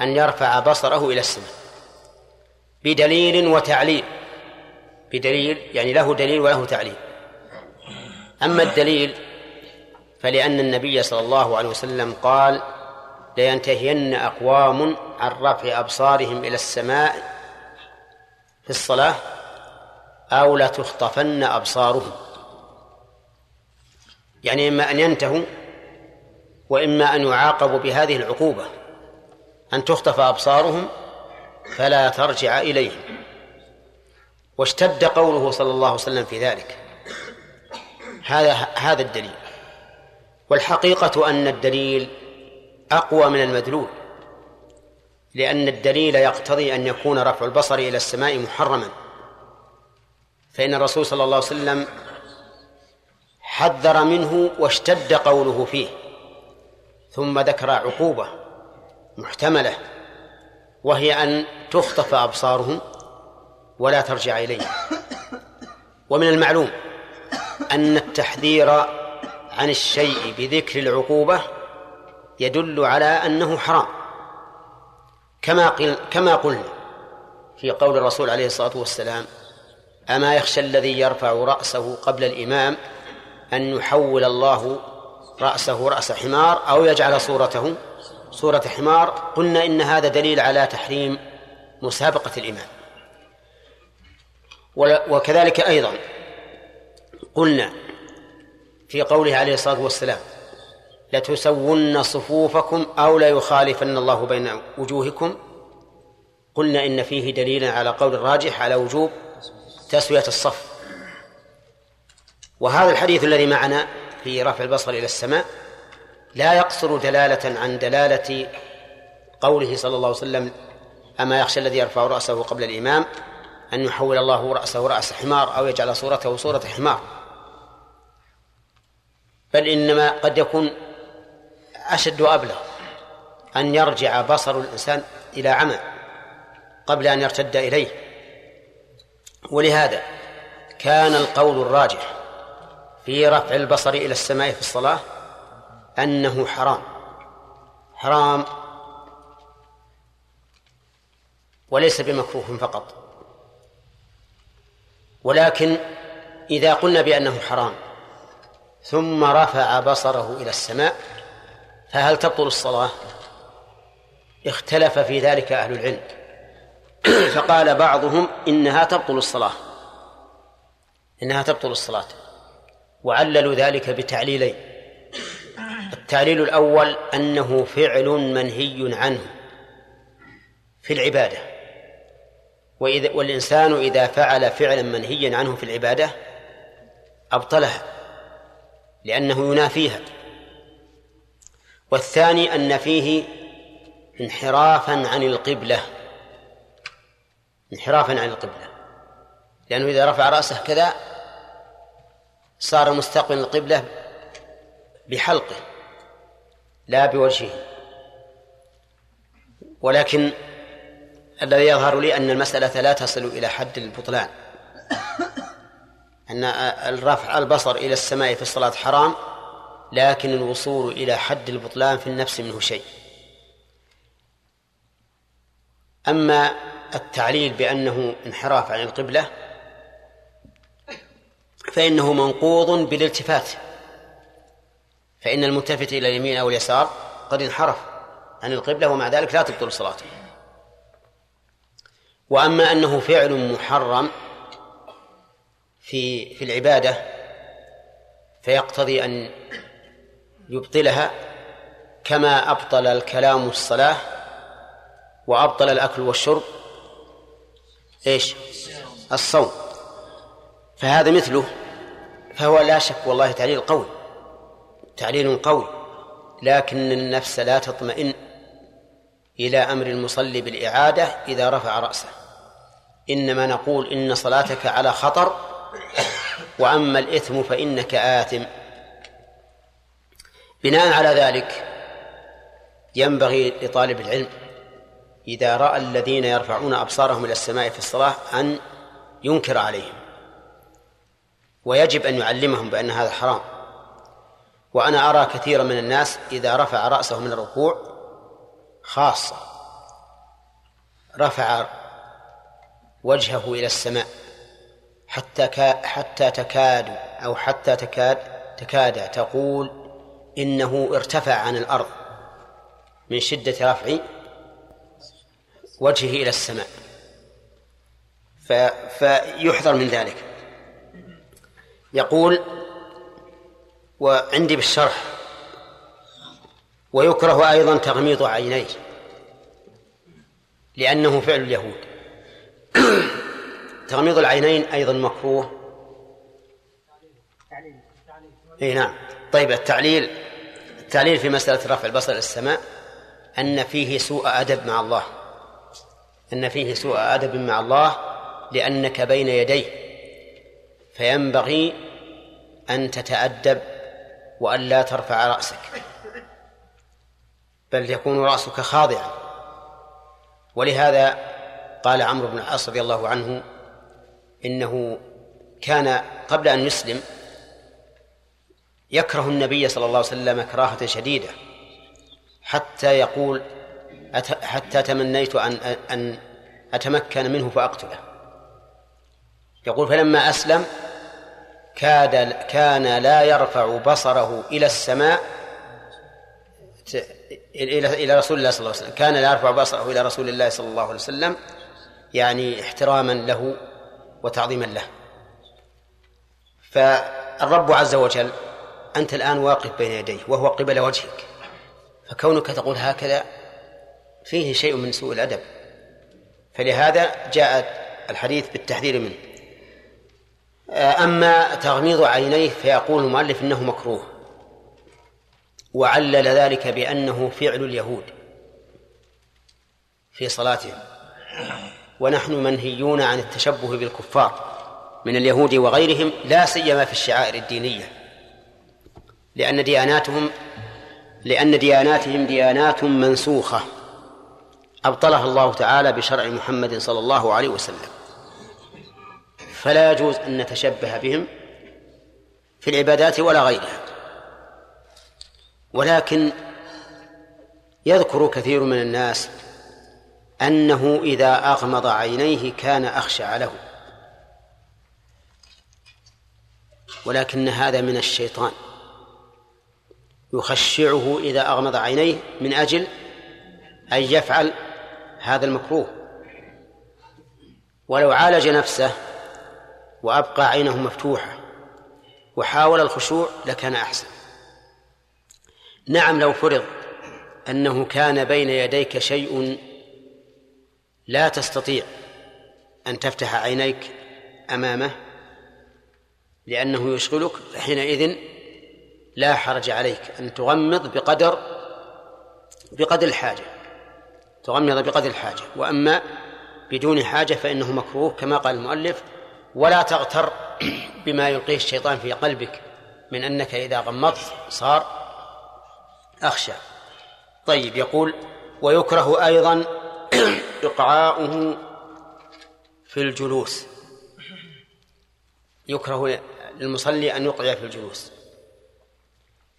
أن يرفع بصره إلى السماء بدليل وتعليل. بدليل يعني له دليل وله تعليل. أما الدليل فلأن النبي صلى الله عليه وسلم قال لينتهين أقوام عن رفع أبصارهم إلى السماء في الصلاة أو لتخطفن أبصارهم. يعني إما أن ينتهوا وإما أن يعاقبوا بهذه العقوبة أن تخطف أبصارهم فلا ترجع إليهم. واشتد قوله صلى الله عليه وسلم في ذلك. هذا هذا الدليل. والحقيقة أن الدليل أقوى من المدلول لأن الدليل يقتضي أن يكون رفع البصر إلى السماء محرما. فإن الرسول صلى الله عليه وسلم حذر منه واشتد قوله فيه ثم ذكر عقوبة محتملة وهي أن تخطف أبصارهم ولا ترجع إليه ومن المعلوم أن التحذير عن الشيء بذكر العقوبة يدل على أنه حرام. كما قل كما قلنا في قول الرسول عليه الصلاة والسلام أما يخشى الذي يرفع رأسه قبل الإمام أن يحول الله رأسه رأس حمار أو يجعل صورته صورة حمار. قلنا إن هذا دليل على تحريم مسابقة الإمام. وكذلك أيضا قلنا في قوله عليه الصلاة والسلام لتسون صفوفكم أو ليخالفن الله بين وجوهكم. قلنا إن فيه دليلا على قول الراجح على وجوب تسوية الصف. وهذا الحديث الذي معنا في رفع البصر إلى السماء لا يقصر دلالة عن دلالة قوله صلى الله عليه وسلم أما يخشى الذي يرفع رأسه قبل الإمام أن يحول الله رأسه رأس حمار أو يجعل صورته صورة حمار. بل إنما قد يكون أشد وأبلغ أن يرجع بصر الإنسان إلى عمى قبل أن يرتد إليه. ولهذا كان القول الراجح في رفع البصر إلى السماء في الصلاة أنه حرام. حرام وليس بمكروه فقط. ولكن إذا قلنا بأنه حرام ثم رفع بصره إلى السماء فهل تبطل الصلاة؟ اختلف في ذلك أهل العلم. فقال بعضهم إنها تبطل الصلاة. إنها تبطل الصلاة. وعللوا ذلك بتعليلين. التعليل الأول أنه فعل منهي عنه في العبادة. وإذا والإنسان إذا فعل فعلا منهيا عنه في العبادة أبطلها لأنه ينافيها. والثاني أن فيه انحرافا عن القبلة. انحرافا عن القبلة. لأنه إذا رفع رأسه كذا صار مستقبل القبلة بحلقه لا بوجهه. ولكن الذي يظهر لي أن المسألة لا تصل إلى حد البطلان. أن الرفع البصر إلى السماء في الصلاة حرام لكن الوصول إلى حد البطلان في النفس منه شيء. أما التعليل بأنه انحراف عن القبلة فإنه منقوض بالالتفات. فإن الملتفت إلى اليمين أو اليسار قد انحرف عن القبلة ومع ذلك لا تبطل صلاته. وأما أنه فعل محرم في في العبادة فيقتضي أن يبطلها كما أبطل الكلام الصلاة وأبطل الأكل والشرب. إيش؟ الصوم. فهذا مثله فهو لا شك والله تعليل قوي تعليل قوي لكن النفس لا تطمئن إلى أمر المصلي بالإعادة إذا رفع رأسه. إنما نقول إن صلاتك على خطر وأما الإثم فإنك آثم. بناء على ذلك ينبغي لطالب العلم إذا رأى الذين يرفعون أبصارهم إلى السماء في الصلاة أن ينكر عليهم. ويجب أن يعلمهم بأن هذا حرام. وأنا أرى كثيرا من الناس إذا رفع رأسه من الركوع خاصة رفع وجهه إلى السماء حتى حتى تكاد أو حتى تكاد تكاد تقول إنه ارتفع عن الأرض من شدة رفع وجهه إلى السماء. فيحذر من ذلك. يقول وعندي بالشرح ويكره أيضا تغميض عينيه لأنه فعل اليهود. تغميض العينين أيضا مكروه. إي نعم. طيب التعليل التعليل في مسألة رفع البصر إلى السماء أن فيه سوء أدب مع الله. أن فيه سوء أدب مع الله لأنك بين يديه. فينبغي أن تتأدب وأن لا ترفع رأسك بل يكون رأسك خاضعا. ولهذا قال عمرو بن العاص رضي الله عنه إنه كان قبل أن يسلم يكره النبي صلى الله عليه وسلم كراهة شديدة حتى يقول حتى تمنيت أن أن أتمكن منه فأقتله. يقول فلما أسلم كاد كان لا يرفع بصره إلى السماء إلى إلى رسول الله صلى الله عليه وسلم. كان لا يرفع بصره إلى رسول الله صلى الله عليه وسلم يعني احتراما له وتعظيما له. فالرب عز وجل أنت الآن واقف بين يديه وهو قبل وجهك فكونك تقول هكذا فيه شيء من سوء الأدب. فلهذا جاء الحديث بالتحذير منه. أما تغميض عينيه فيقول المؤلف إنه مكروه. وعلل ذلك بأنه فعل اليهود في صلاتهم. ونحن منهيون عن التشبه بالكفار من اليهود وغيرهم لا سيما في الشعائر الدينية. لأن دياناتهم لأن دياناتهم ديانات منسوخة. أبطلها الله تعالى بشرع محمد صلى الله عليه وسلم. فلا يجوز أن نتشبه بهم في العبادات ولا غيرها. ولكن يذكر كثير من الناس أنه إذا أغمض عينيه كان أخشع له. ولكن هذا من الشيطان. يخشعه إذا أغمض عينيه من أجل أن يفعل هذا المكروه. ولو عالج نفسه وأبقى عينه مفتوحة. وحاول الخشوع لكان أحسن. نعم لو فرض أنه كان بين يديك شيء لا تستطيع أن تفتح عينيك أمامه لأنه يشغلك حينئذ لا حرج عليك أن تغمض بقدر بقدر الحاجة. تغمض بقدر الحاجة. وأما بدون حاجة فإنه مكروه كما قال المؤلف ولا تغتر بما يلقيه الشيطان في قلبك من أنك إذا غمضت صار أخشى. طيب يقول ويكره أيضا إقعاؤه في الجلوس. يكره للمصلي أن يقعد في الجلوس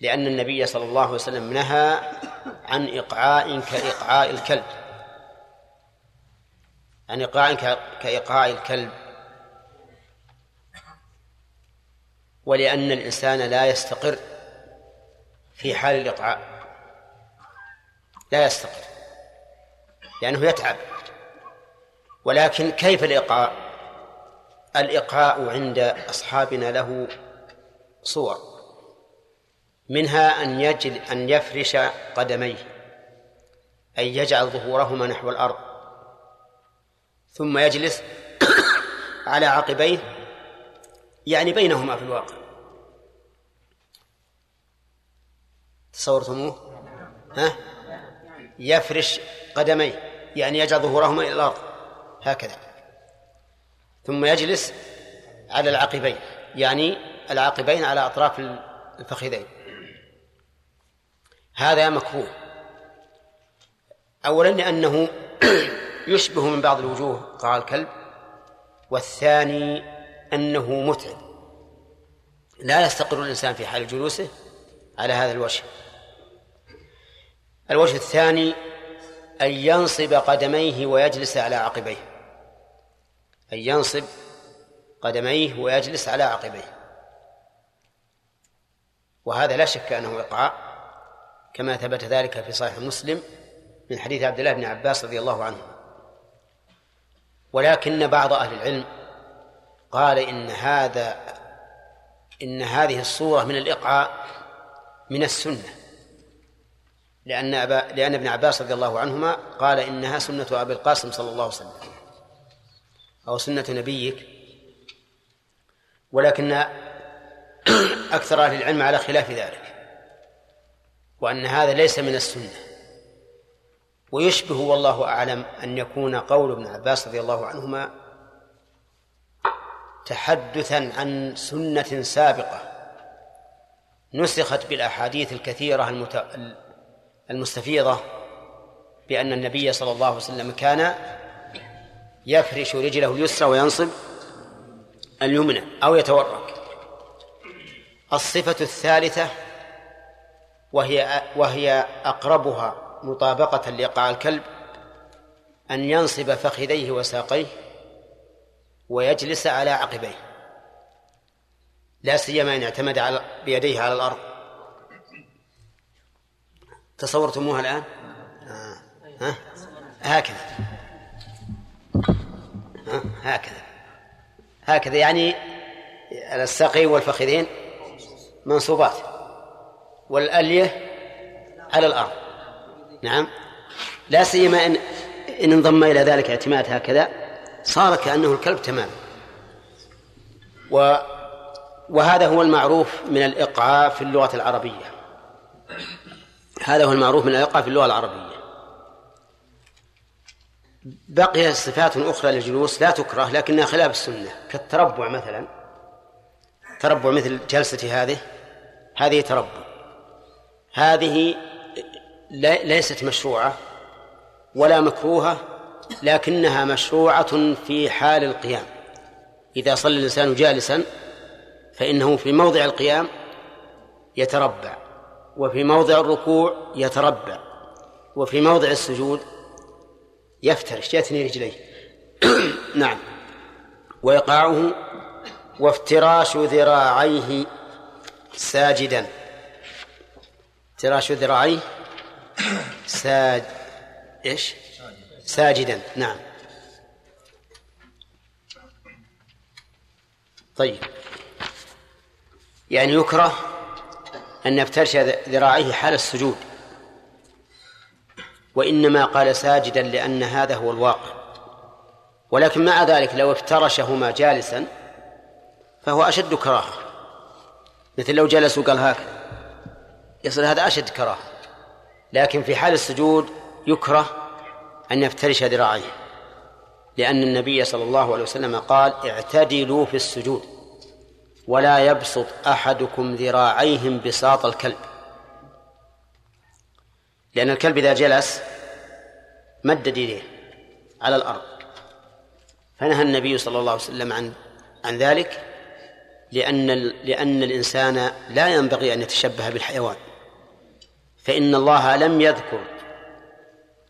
لأن النبي صلى الله عليه وسلم نهى عن إقعاء كإقعاء الكلب عن إقعاء كإقعاء الكلب. ولأن الإنسان لا يستقر في حال الإقعاء. لا يستقر لأنه يتعب. ولكن كيف الإقعاء الإقعاء عند أصحابنا له صور منها أن يجل أن يفرش قدميه أي يجعل ظهورهما نحو الأرض ثم يجلس على عقبيه يعني بينهما في الواقع. تصورتموه؟ ها؟ يفرش قدميه يعني يجعل ظهورهما إلى الأرض. هكذا. ثم يجلس على العقبين يعني العقبين على أطراف الفخذين. هذا مكروه. أولا لأنه يشبه من بعض الوجوه قال الكلب والثاني أنه متعب. لا يستقر الإنسان في حال جلوسه على هذا الوجه. الوجه الثاني أن ينصب قدميه ويجلس على عقبيه. أن ينصب قدميه ويجلس على عقبيه. وهذا لا شك أنه إقعاء كما ثبت ذلك في صحيح مسلم من حديث عبد الله بن عباس رضي الله عنه ولكن بعض أهل العلم قال إن هذا إن هذه الصورة من الإقعاء من السنة. لأن أبا لأن ابن عباس رضي الله عنهما قال إنها سنة أبي القاسم صلى الله عليه وسلم. أو سنة نبيك. ولكن أكثر أهل العلم على خلاف ذلك. وأن هذا ليس من السنة. ويشبه والله أعلم أن يكون قول ابن عباس رضي الله عنهما تحدثا عن سنة سابقة نسخت بالأحاديث الكثيرة المت... المستفيضة بأن النبي صلى الله عليه وسلم كان يفرش رجله اليسرى وينصب اليمنى أو يتورك. الصفة الثالثة وهي وهي أقربها مطابقة لإيقاع الكلب أن ينصب فخذيه وساقيه. ويجلس على عقبيه لا سيما إن اعتمد على بيديه على الأرض تصورتموها الآن؟ آه. ها؟ هكذا ها؟ هكذا هكذا يعني الساقين والفخذين منصوبات والألية على الأرض نعم لا سيما إن إن انضم إلى ذلك اعتماد هكذا صار كأنه الكلب تماما و وهذا هو المعروف من الإقعاء في اللغة العربية. هذا هو المعروف من الإقعاء في اللغة العربية. بقي صفات أخرى للجلوس لا تكره لكنها خلاف السنة. كالتربع مثلا. تربع مثل جلسة هذه. هذه تربع. هذه ليست مشروعة ولا مكروهة لكنها مشروعة في حال القيام. إذا صلى الإنسان جالسا فإنه في موضع القيام يتربع وفي موضع الركوع يتربع وفي موضع السجود يفترش يثني رجليه. نعم. وإيقاعه وافتراش ذراعيه ساجدا. افتراش ذراعيه ساج إيش؟ ساجدا. نعم. طيب. يعني يكره أن يفترش ذراعيه حال السجود. وإنما قال ساجدا لأن هذا هو الواقع. ولكن مع ذلك لو افترشهما جالسا فهو أشد كراهة. مثل لو جلسوا قال هكذا. يصير هذا أشد كراهة. لكن في حال السجود يكره أن يفترش ذراعيه. لأن النبي صلى الله عليه وسلم قال اعتدلوا في السجود ولا يبسط أحدكم ذراعيه بساط الكلب. لأن الكلب إذا جلس مدد يديه على الأرض. فنهى النبي صلى الله عليه وسلم عن عن ذلك لأن لأن الإنسان لا ينبغي أن يتشبه بالحيوان. فإن الله لم يذكر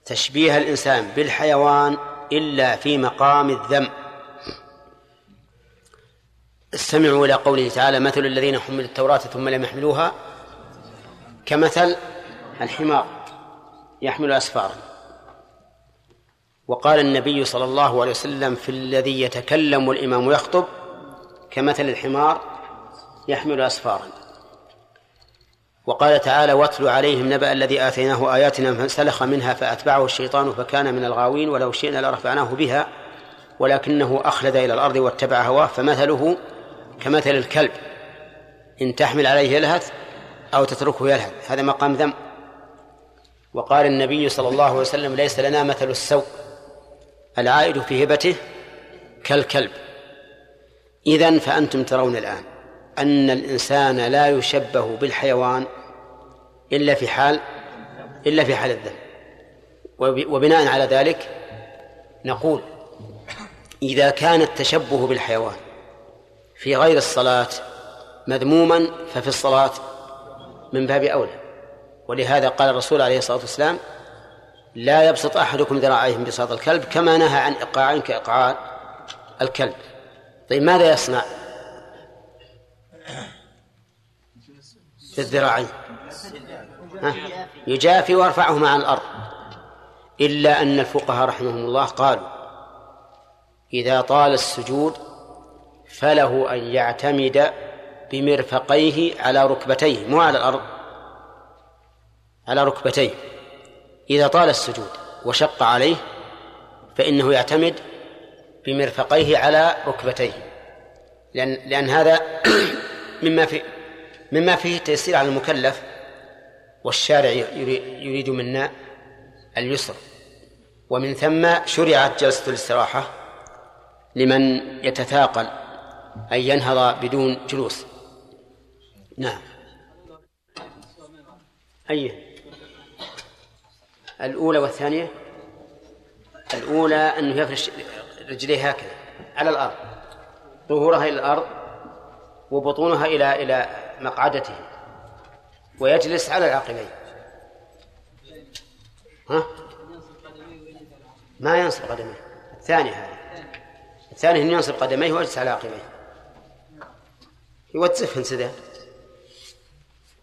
تشبيه الإنسان بالحيوان إلا في مقام الذم. استمعوا إلى قوله تعالى مثل الذين حملوا التوراة ثم لم يحملوها كمثل الحمار يحمل أسفارا. وقال النبي صلى الله عليه وسلم في الذي يتكلم والإمام يخطب كمثل الحمار يحمل أسفارا. وقال تعالى واتل عليهم نبأ الذي آتيناه آياتنا فانسلخ منها فأتبعه الشيطان فكان من الغاوين ولو شئنا لرفعناه بها ولكنه أخلد إلى الأرض واتبع هواه فمثله كمثل الكلب إن تحمل عليه يلهث أو تتركه يلهث. هذا مقام ذم. وقال النبي صلى الله عليه وسلم ليس لنا مثل السوء العائد في هبته كالكلب. إذن فأنتم ترون الآن أن الإنسان لا يشبه بالحيوان إلا في حال إلا في حال الذنب. وبناء على ذلك نقول إذا كان التشبه بالحيوان في غير الصلاة مذموما ففي الصلاة من باب أولى. ولهذا قال الرسول عليه الصلاة والسلام لا يبسط أحدكم ذراعيه بساط الكلب كما نهى عن إقعاع كإقعاء الكلب. طيب ماذا يصنع؟ في الذراعين يجافي ويرفعهما عن الأرض. إلا أن الفقهاء رحمهم الله قالوا إذا طال السجود فله أن يعتمد بمرفقيه على ركبتيه مو على الأرض على ركبتيه. إذا طال السجود وشق عليه فإنه يعتمد بمرفقيه على ركبتيه. لأن لأن هذا مما في مما فيه تيسير على المكلف والشارع يريد منا اليسر. ومن ثم شرعت جلسة الاستراحة لمن يتثاقل أن ينهض بدون جلوس. نعم. أي. الأولى والثانية؟ الأولى أنه يفرش رجليه هكذا على الأرض. ظهورها إلى الأرض. وبطونها إلى إلى مقعدته ويجلس على العقبين. ها؟ ما ينصب قدميه. الثانية هذه الثانية أنه ينصب قدميه ويجلس على عقبيه. يوزفهن سذا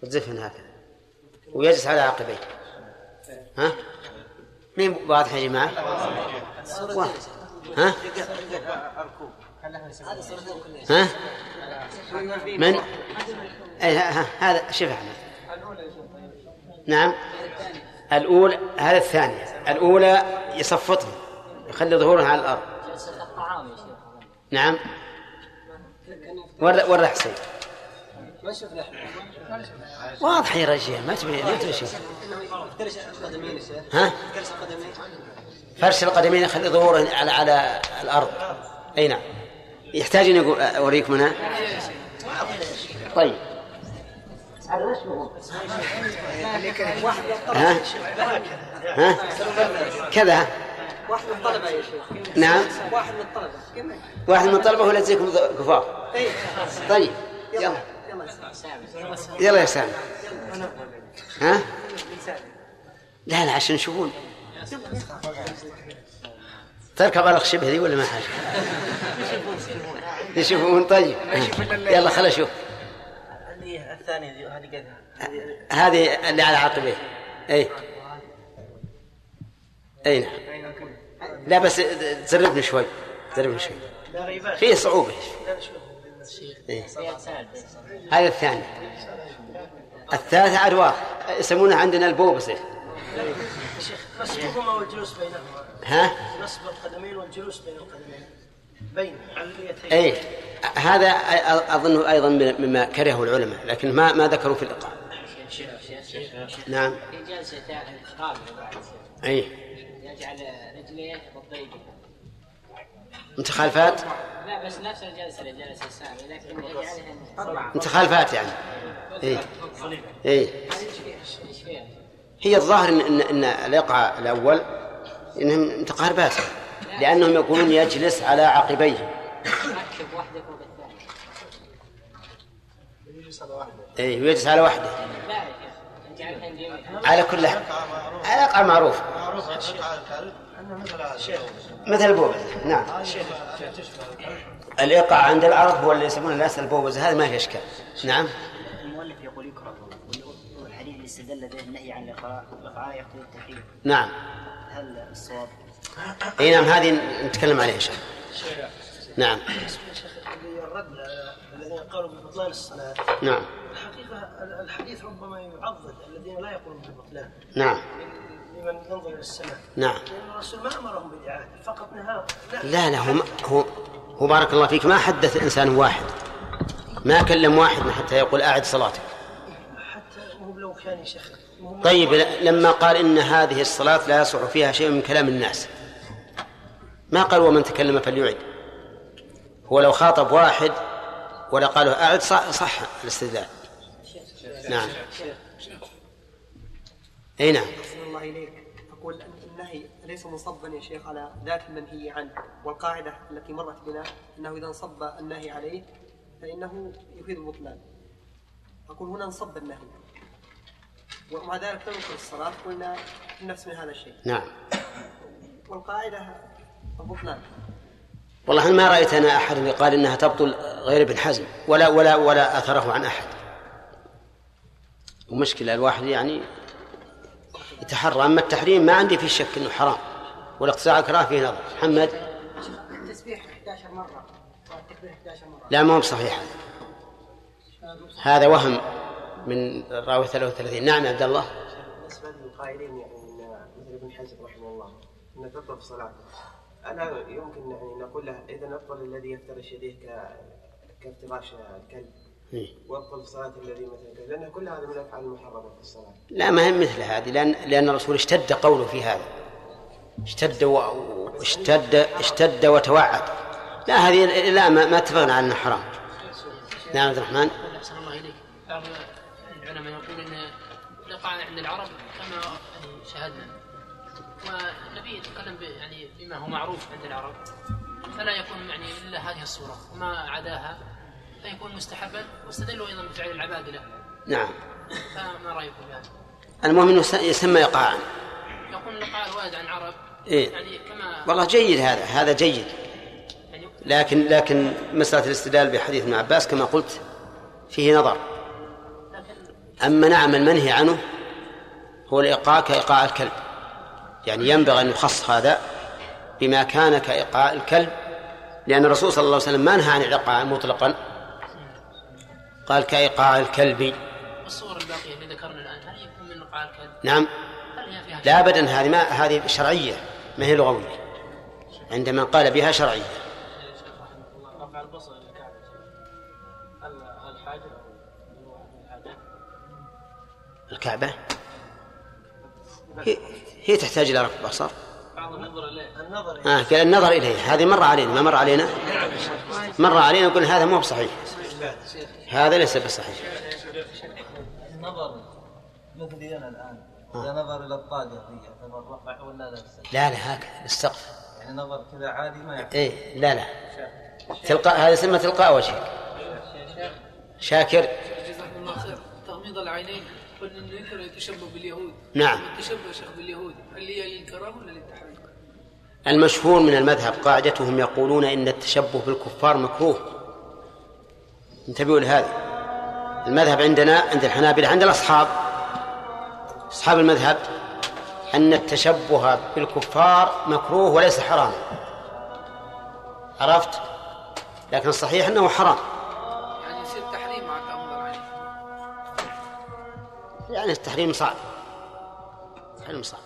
يوزفهن هكذا. ويجلس على عقبيه. ها؟ مين واضح يا جماعة؟ ها؟ ها؟ من؟ أي هذا شوف أحمد. نعم. الأولى هذا الثانية. الأولى يصفطها يخلي ظهورها على الأرض. نعم. ورا ورا حسين. ما شفنا واضح يا رجال ما تبي ما تبي شيء. فرش القدمين ها؟ فرش القدمين يخلي ظهوره على على الأرض. أي نعم. يحتاج ان يقول أوريكم أنا؟ طيب. ها؟ ها؟ كذا. واحد من الطلبه يا شيخ نعم. واحد من الطلبة واحد من الطلبه ولا زيكم كفار. طيب. يلا. يلا يا سامي. ها؟ لا لا عشان يشوفون. تركب على الخشب هذه ولا ما حاجة؟ يشوفون؟ طيب. يلا خل أشوف. هذه الثانية هذه هذه اللي على عقبيه اي اي نعم. لا بس تزربني شوي. تزربني شوي. فيه صعوبة. إيه. هذا الثاني الثالثة عاد واضح يسمونها عندنا البوبسة نصبهما والجلوس بينهما. ها؟ نصب القدمين والجلوس بين القدمين. بين اليتين اي هذا أظن أيضا مما كرهه العلماء لكن ما ما ذكروا في الاقامه نعم. بعد اي يجعل رجليه ضديه متخالفات لا بس نفس الجلسة اللي جلسها سامي لكن يجعلها متخالفات يعني. اي اي فيها؟ هي الظاهر ان ان, الايقاع الأول إنهم متقاربات لأنهم يقولون يجلس على عقبيه. اي ويجلس على اليمين على كل حال الايقاع معروف. مثل البوبزة نعم. الإيقاع عند العرب هو اللي يسمونه الناس البوبزة هذا ما في إشكال. نعم. المؤلف يقول يكره والحديث اللي استدل به النهي عن الاقراء الاقراء يقتضي التحريم نعم. هل الصواب اي نعم هذه نتكلم عليها إن شاء الله. نعم. الرد الذين قالوا ببطلان الصلاة نعم. الحقيقة الحديث ربما يعضد الذين لا يقولون بالبطلان نعم. لمن ينظر إلى السماء نعم. لأن الرسول ما أمرهم بالإعادة فقط نهاهم لا لا هو هو هو بارك الله فيك ما حدث إنسان واحد ما كلم واحد حتى يقول أعد صلاتك. حتى لو كان يا شيخ طيب لما قال إن هذه الصلاة لا يصح فيها شيء من كلام الناس. ما قال ومن تكلم فليعد. هو لو خاطب واحد ولا قال له أعد صح, صح الاستدلال. نعم. أي نعم. الله إليك. أقول النهي ليس منصبا يا شيخ على ذات المنهي عنه والقاعدة التي مرت بنا أنه إذا انصب النهي عليه فإنه يفيد البطلان أقول هنا انصب النهي. ومع ذلك تنكر الصلاة قلنا نفس من هذا الشيء. نعم. والقاعدة البطلان والله أنا ما رأيت أنا أحد قال إنها تبطل غير ابن حزم ولا ولا ولا أثره عن أحد. ومشكلة الواحد يعني يتحرى أما التحريم ما عندي في شك أنه حرام والاقتصاع الكراهة فيه نظر. محمد؟ التسبيح 11 مرة والتكبير 11 مرة. لا ما هو بصحيح. هذا وهم من راوي 33 نعم يا عبد الله. بالنسبة للقائلين يعني مثل ابن حزم رحمه الله أن تطلب صلاته. ألا يمكن يعني نقول له إذا أبطل الذي يفترش يديه ك... كافتراش الكلب إيه. وأبطل صلاة الذي مثلا لأن كل هذا من الأفعال المحرمة في الصلاة. لا ما هي مثل هذه لأن لأن الرسول اشتد قوله في هذا. اشتد و... اشتد اشتد وتوعد. لا هذه لا ما, ما اتفقنا على انها حرام. نعم عبد الرحمن. أحسن الله إليك. بعض العلماء يقول أن الإيقاع عند العرب كما يعني شاهدنا. والنبي يتكلم يعني بما هو معروف عند العرب. فلا يكون يعني إلا هذه الصورة وما عداها. فيكون مستحبا واستدلوا أيضا بفعل العبادلة. نعم. فما رأيكم بهذا؟ المهم انه يسمى ايقاعا يكون الإيقاع الوارد عن العرب إيه. يعني كما والله جيد هذا هذا جيد. لكن لكن مسألة الاستدلال بحديث ابن عباس كما قلت فيه نظر. أما نعم المنهي عنه هو الإيقاع كإيقاع الكلب. يعني ينبغي أن يخص هذا بما كان كإيقاع الكلب لأن الرسول صلى الله عليه وسلم ما نهى عن الإيقاع مطلقا. قال كإيقاع الكلب. الصور الباقية اللي ذكرنا الآن هل يكون من إيقاع الكلب؟ نعم. هل هي فيها لا أبدا هذه ما هذه شرعية ما هي لغوية. عندما قال بها شرعية. رفع البصر إلى الكعبة؟ هل هل حاجة أو نوع من الحاجات؟ الكعبة هي, تحتاج إلى رفع بصر بعض النظر إليه. النظر آه قال النظر إليه. هذه مر علينا. ما مر علينا؟ مر علينا يقول هذا مو بصحيح. هذا ليس بصحيح. النظر مثل أنا الان إذا نظر إلى الطاقة دي يعتبر رفع ولا لا لا لا هكذا. السقف يعني نظر كذا عادي ما يعتبر إيه لا لا. تلقاء هذا يسمى تلقاء وجهك. شاكر. جزاكم الله خير. تغميض العينين. قلنا إنه يكره يتشبه باليهود. نعم. التشبه شيخ باليهود. هل هي للكراهة ولا للتحريم؟ المشهور من المذهب قاعدتهم يقولون إن التشبه بالكفار مكروه. انتبهوا لهذه المذهب عندنا عند الحنابلة عند الأصحاب. أصحاب المذهب أن التشبه بالكفار مكروه وليس حراما. عرفت؟ لكن الصحيح أنه حرام. يعني التحريم صعب. التحريم صعب.